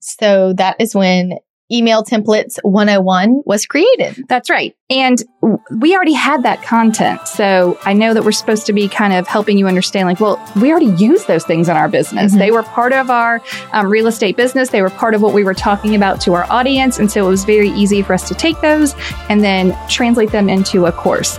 So that is when Email Templates 101 was created. That's right. And we already had that content. So I know that we're supposed to be kind of helping you understand like, well, we already use those things in our business. Mm-hmm. They were part of our um, real estate business. They were part of what we were talking about to our audience. And so it was very easy for us to take those and then translate them into a course.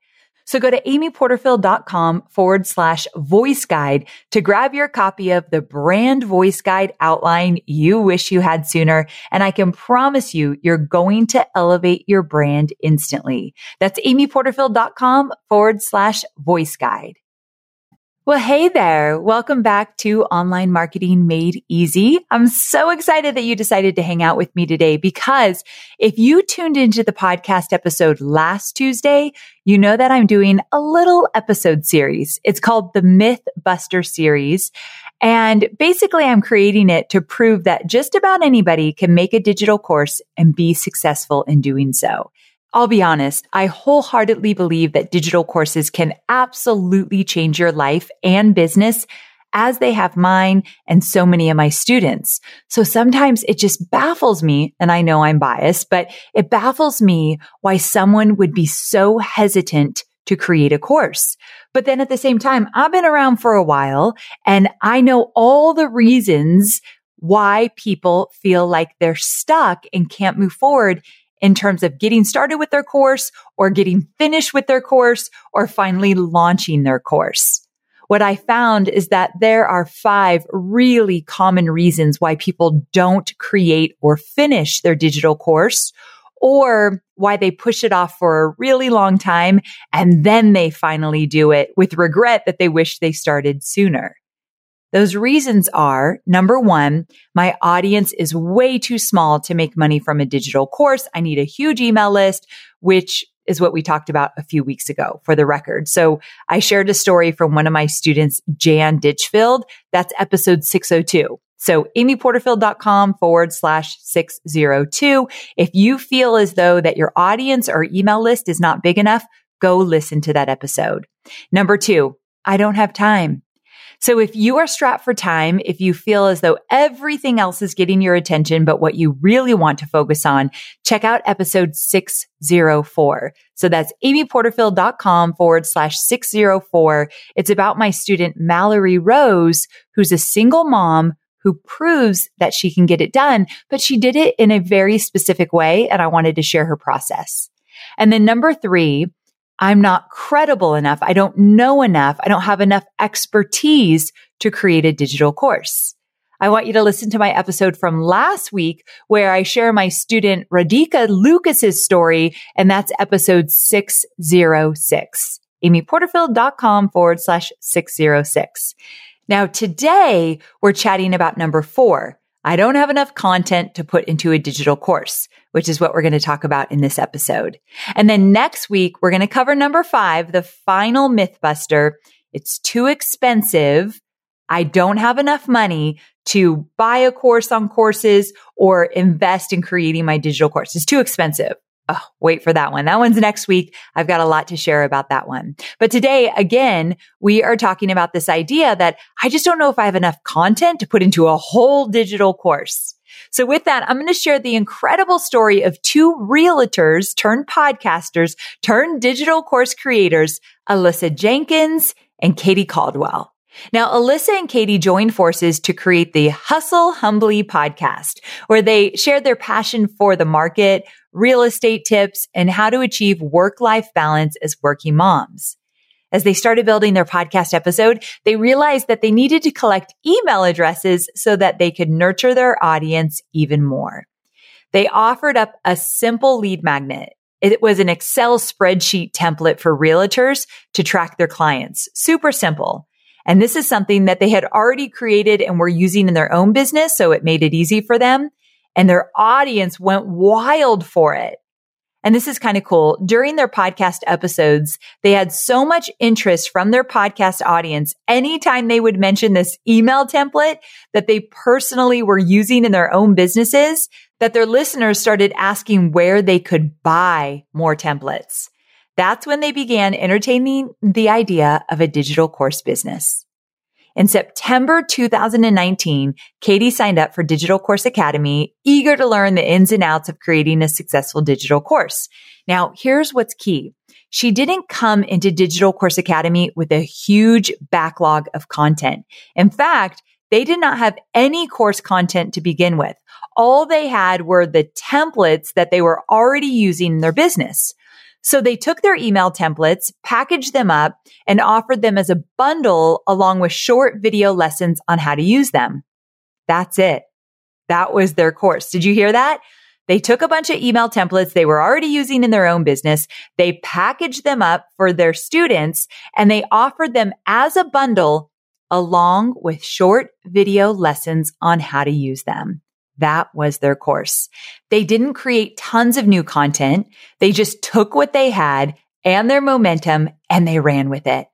So go to amyporterfield.com forward slash voice guide to grab your copy of the brand voice guide outline you wish you had sooner. And I can promise you, you're going to elevate your brand instantly. That's amyporterfield.com forward slash voice guide. Well, hey there. Welcome back to Online Marketing Made Easy. I'm so excited that you decided to hang out with me today because if you tuned into the podcast episode last Tuesday, you know that I'm doing a little episode series. It's called the Myth Buster series. And basically I'm creating it to prove that just about anybody can make a digital course and be successful in doing so. I'll be honest, I wholeheartedly believe that digital courses can absolutely change your life and business as they have mine and so many of my students. So sometimes it just baffles me, and I know I'm biased, but it baffles me why someone would be so hesitant to create a course. But then at the same time, I've been around for a while and I know all the reasons why people feel like they're stuck and can't move forward in terms of getting started with their course or getting finished with their course or finally launching their course. What I found is that there are five really common reasons why people don't create or finish their digital course or why they push it off for a really long time and then they finally do it with regret that they wish they started sooner. Those reasons are number one, my audience is way too small to make money from a digital course. I need a huge email list, which is what we talked about a few weeks ago for the record. So I shared a story from one of my students, Jan Ditchfield. That's episode 602. So amyporterfield.com forward slash 602. If you feel as though that your audience or email list is not big enough, go listen to that episode. Number two, I don't have time. So if you are strapped for time, if you feel as though everything else is getting your attention, but what you really want to focus on, check out episode 604. So that's amyporterfield.com forward slash 604. It's about my student Mallory Rose, who's a single mom who proves that she can get it done, but she did it in a very specific way. And I wanted to share her process. And then number three, I'm not credible enough. I don't know enough. I don't have enough expertise to create a digital course. I want you to listen to my episode from last week where I share my student Radhika Lucas's story, and that's episode 606. AmyPorterfield.com forward slash 606. Now, today we're chatting about number four. I don't have enough content to put into a digital course, which is what we're going to talk about in this episode. And then next week, we're going to cover number five, the final mythbuster. It's too expensive. I don't have enough money to buy a course on courses or invest in creating my digital course. It's too expensive. Oh, wait for that one. That one's next week. I've got a lot to share about that one. But today, again, we are talking about this idea that I just don't know if I have enough content to put into a whole digital course. So with that, I'm going to share the incredible story of two realtors turned podcasters turned digital course creators, Alissa Jenkins and Katy Caldwell. Now, Alissa and Katy joined forces to create the Hustle Humbly podcast, where they shared their passion for the market, real estate tips, and how to achieve work-life balance as working moms. As they started building their podcast episode, they realized that they needed to collect email addresses so that they could nurture their audience even more. They offered up a simple lead magnet. It was an Excel spreadsheet template for realtors to track their clients. Super simple. And this is something that they had already created and were using in their own business. So it made it easy for them and their audience went wild for it. And this is kind of cool. During their podcast episodes, they had so much interest from their podcast audience anytime they would mention this email template that they personally were using in their own businesses that their listeners started asking where they could buy more templates. That's when they began entertaining the idea of a digital course business. In September 2019, Katy signed up for Digital Course Academy, eager to learn the ins and outs of creating a successful digital course. Now, here's what's key. She didn't come into Digital Course Academy with a huge backlog of content. In fact, they did not have any course content to begin with. All they had were the templates that they were already using in their business. So they took their email templates, packaged them up and offered them as a bundle along with short video lessons on how to use them. That's it. That was their course. Did you hear that? They took a bunch of email templates they were already using in their own business. They packaged them up for their students and they offered them as a bundle along with short video lessons on how to use them. That was their course. They didn't create tons of new content. They just took what they had and their momentum and they ran with it.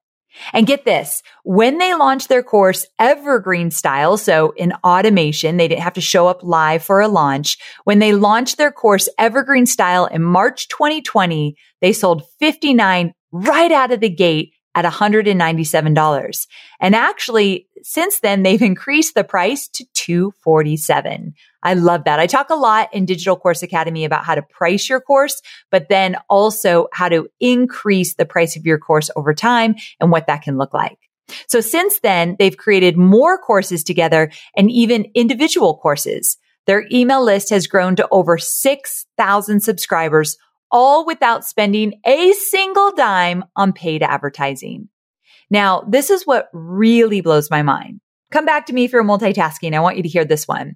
And get this, when they launched their course evergreen style, so in automation, they didn't have to show up live for a launch. When they launched their course evergreen style in March 2020, they sold 59 right out of the gate at $197. And actually, since then, they've increased the price to 247. I love that. I talk a lot in Digital Course Academy about how to price your course, but then also how to increase the price of your course over time and what that can look like. So since then, they've created more courses together and even individual courses. Their email list has grown to over 6,000 subscribers all without spending a single dime on paid advertising. Now, this is what really blows my mind. Come back to me if you're multitasking. I want you to hear this one.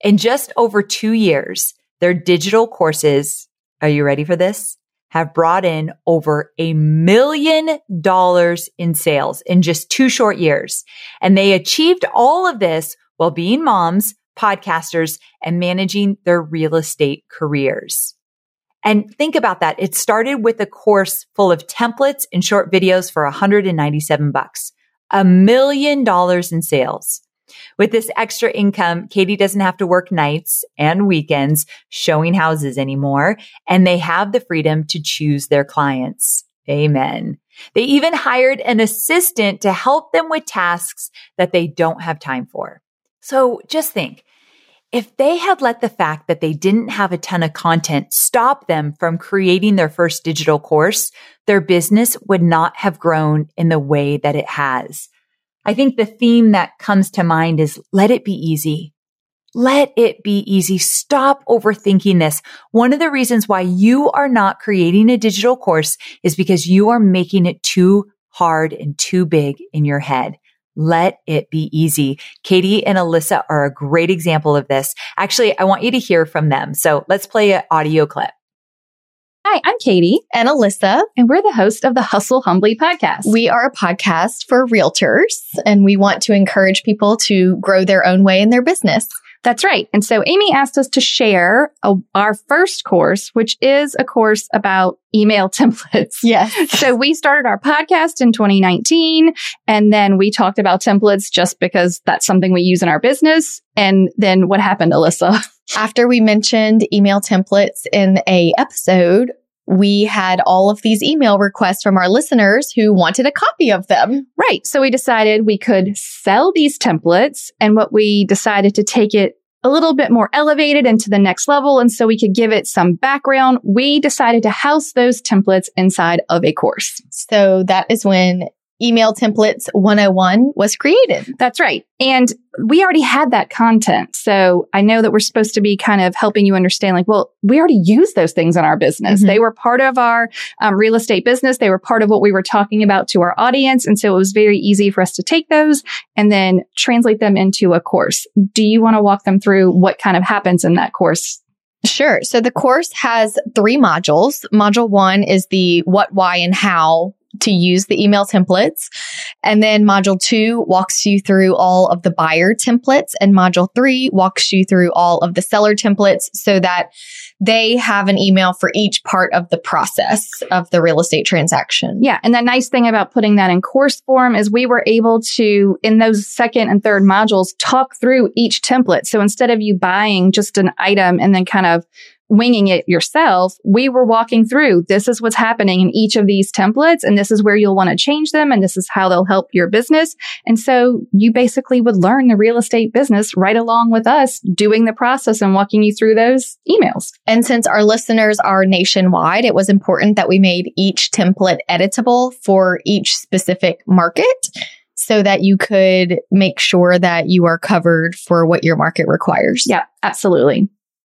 In just over two years, their digital courses, are you ready for this? Have brought in over a million dollars in sales in just two short years. And they achieved all of this while being moms, podcasters, and managing their real estate careers. And think about that. It started with a course full of templates and short videos for 197 bucks, a million dollars in sales. With this extra income, Katy doesn't have to work nights and weekends showing houses anymore, and they have the freedom to choose their clients. Amen. They even hired an assistant to help them with tasks that they don't have time for. So just think, if they had let the fact that they didn't have a ton of content stop them from creating their first digital course, their business would not have grown in the way that it has. I think the theme that comes to mind is let it be easy. Let it be easy. Stop overthinking this. One of the reasons why you are not creating a digital course is because you are making it too hard and too big in your head. Let it be easy. Katy and Alissa are a great example of this. Actually, I want you to hear from them. So let's play an audio clip. Hi, I'm Katy. And Alissa. And we're the host of the Hustle Humbly podcast. We are a podcast for realtors, and we want to encourage people to grow their own way in their business. That's right. And so Amy asked us to share a, our first course, which is a course about email templates. Yes. so we started our podcast in 2019 and then we talked about templates just because that's something we use in our business. And then what happened, Alissa? After we mentioned email templates in a episode, we had all of these email requests from our listeners who wanted a copy of them. Right. So we decided we could sell these templates and what we decided to take it a little bit more elevated into the next level. And so we could give it some background. We decided to house those templates inside of a course. So that is when Email Templates 101 was created. That's right. And we already had that content. So I know that we're supposed to be kind of helping you understand like, well, we already use those things in our business. Mm-hmm. They were part of our um, real estate business. They were part of what we were talking about to our audience. And so it was very easy for us to take those and then translate them into a course. Do you want to walk them through what kind of happens in that course Sure. So the course has three modules. Module one is the what, why, and how to use the email templates. And then module two walks you through all of the buyer templates and module three walks you through all of the seller templates so that they have an email for each part of the process of the real estate transaction. Yeah. And the nice thing about putting that in course form is we were able to, in those second and third modules, talk through each template. So instead of you buying just an item and then kind of winging it yourself, we were walking through this is what's happening in each of these templates, and this is where you'll want to change them, and this is how they'll help your business. And so you basically would learn the real estate business right along with us doing the process and walking you through those emails. And since our listeners are nationwide, it was important that we made each template editable for each specific market so that you could make sure that you are covered for what your market requires. Yeah, absolutely.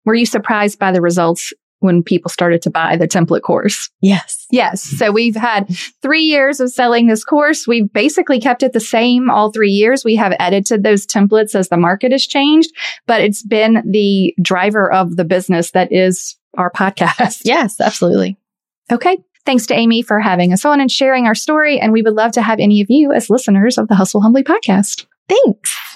Were you surprised by the results when people started to buy the template course? Yes. Yes. So we've had three years of selling this course. We've basically kept it the same all three years. We have edited those templates as the market has changed, but it's been the driver of the business that is our podcast. Yes, absolutely. Okay. Thanks to Amy for having us on and sharing our story. And we would love to have any of you as listeners of the Hustle Humbly podcast. Thanks.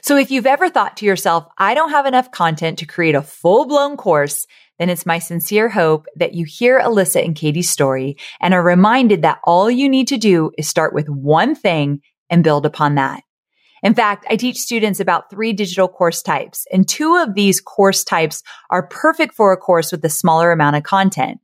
So if you've ever thought to yourself, I don't have enough content to create a full blown course, then it's my sincere hope that you hear Alissa and Katy's story and are reminded that all you need to do is start with one thing and build upon that. In fact, I teach students about three digital course types, and two of these course types are perfect for a course with a smaller amount of content.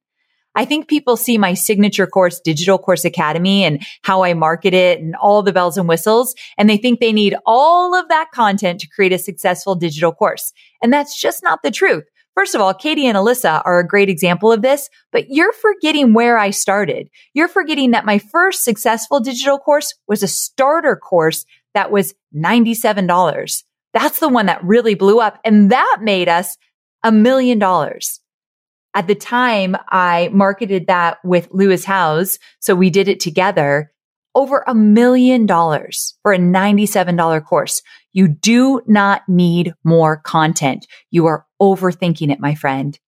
I think people see my signature course, Digital Course Academy and how I market it and all the bells and whistles. And they think they need all of that content to create a successful digital course. And that's just not the truth. First of all, Katy and Alissa are a great example of this, but you're forgetting where I started. You're forgetting that my first successful digital course was a starter course that was $97. That's the one that really blew up and that made us a million dollars. At the time, I marketed that with Lewis Howes. So we did it together over a million dollars for a $97 course. You do not need more content. You are overthinking it, my friend.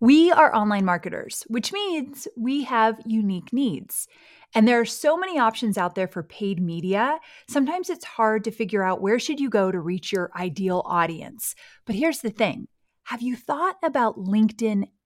We are online marketers, which means we have unique needs. And there are so many options out there for paid media. Sometimes it's hard to figure out where should you go to reach your ideal audience. But here's the thing. Have you thought about LinkedIn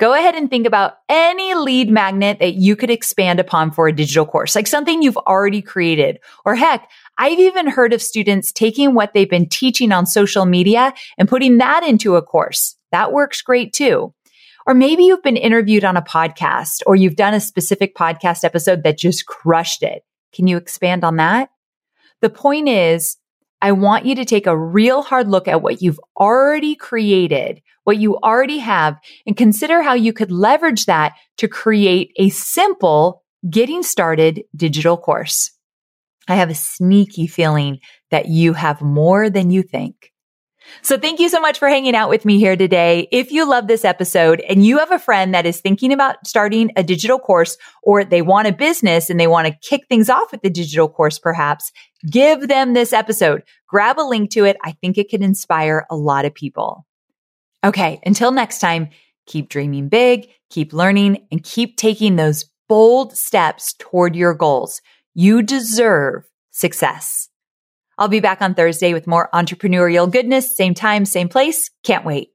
Go ahead and think about any lead magnet that you could expand upon for a digital course, like something you've already created. Or heck, I've even heard of students taking what they've been teaching on social media and putting that into a course. That works great too. Or maybe you've been interviewed on a podcast or you've done a specific podcast episode that just crushed it. Can you expand on that? The point is, I want you to take a real hard look at what you've already created, what you already have, and consider how you could leverage that to create a simple getting started digital course. I have a sneaky feeling that you have more than you think. So thank you so much for hanging out with me here today. If you love this episode and you have a friend that is thinking about starting a digital course or they want a business and they want to kick things off with the digital course, perhaps give them this episode. Grab a link to it. I think it can inspire a lot of people. Okay. Until next time, keep dreaming big, keep learning and keep taking those bold steps toward your goals. You deserve success. I'll be back on Thursday with more entrepreneurial goodness, same time, same place. Can't wait.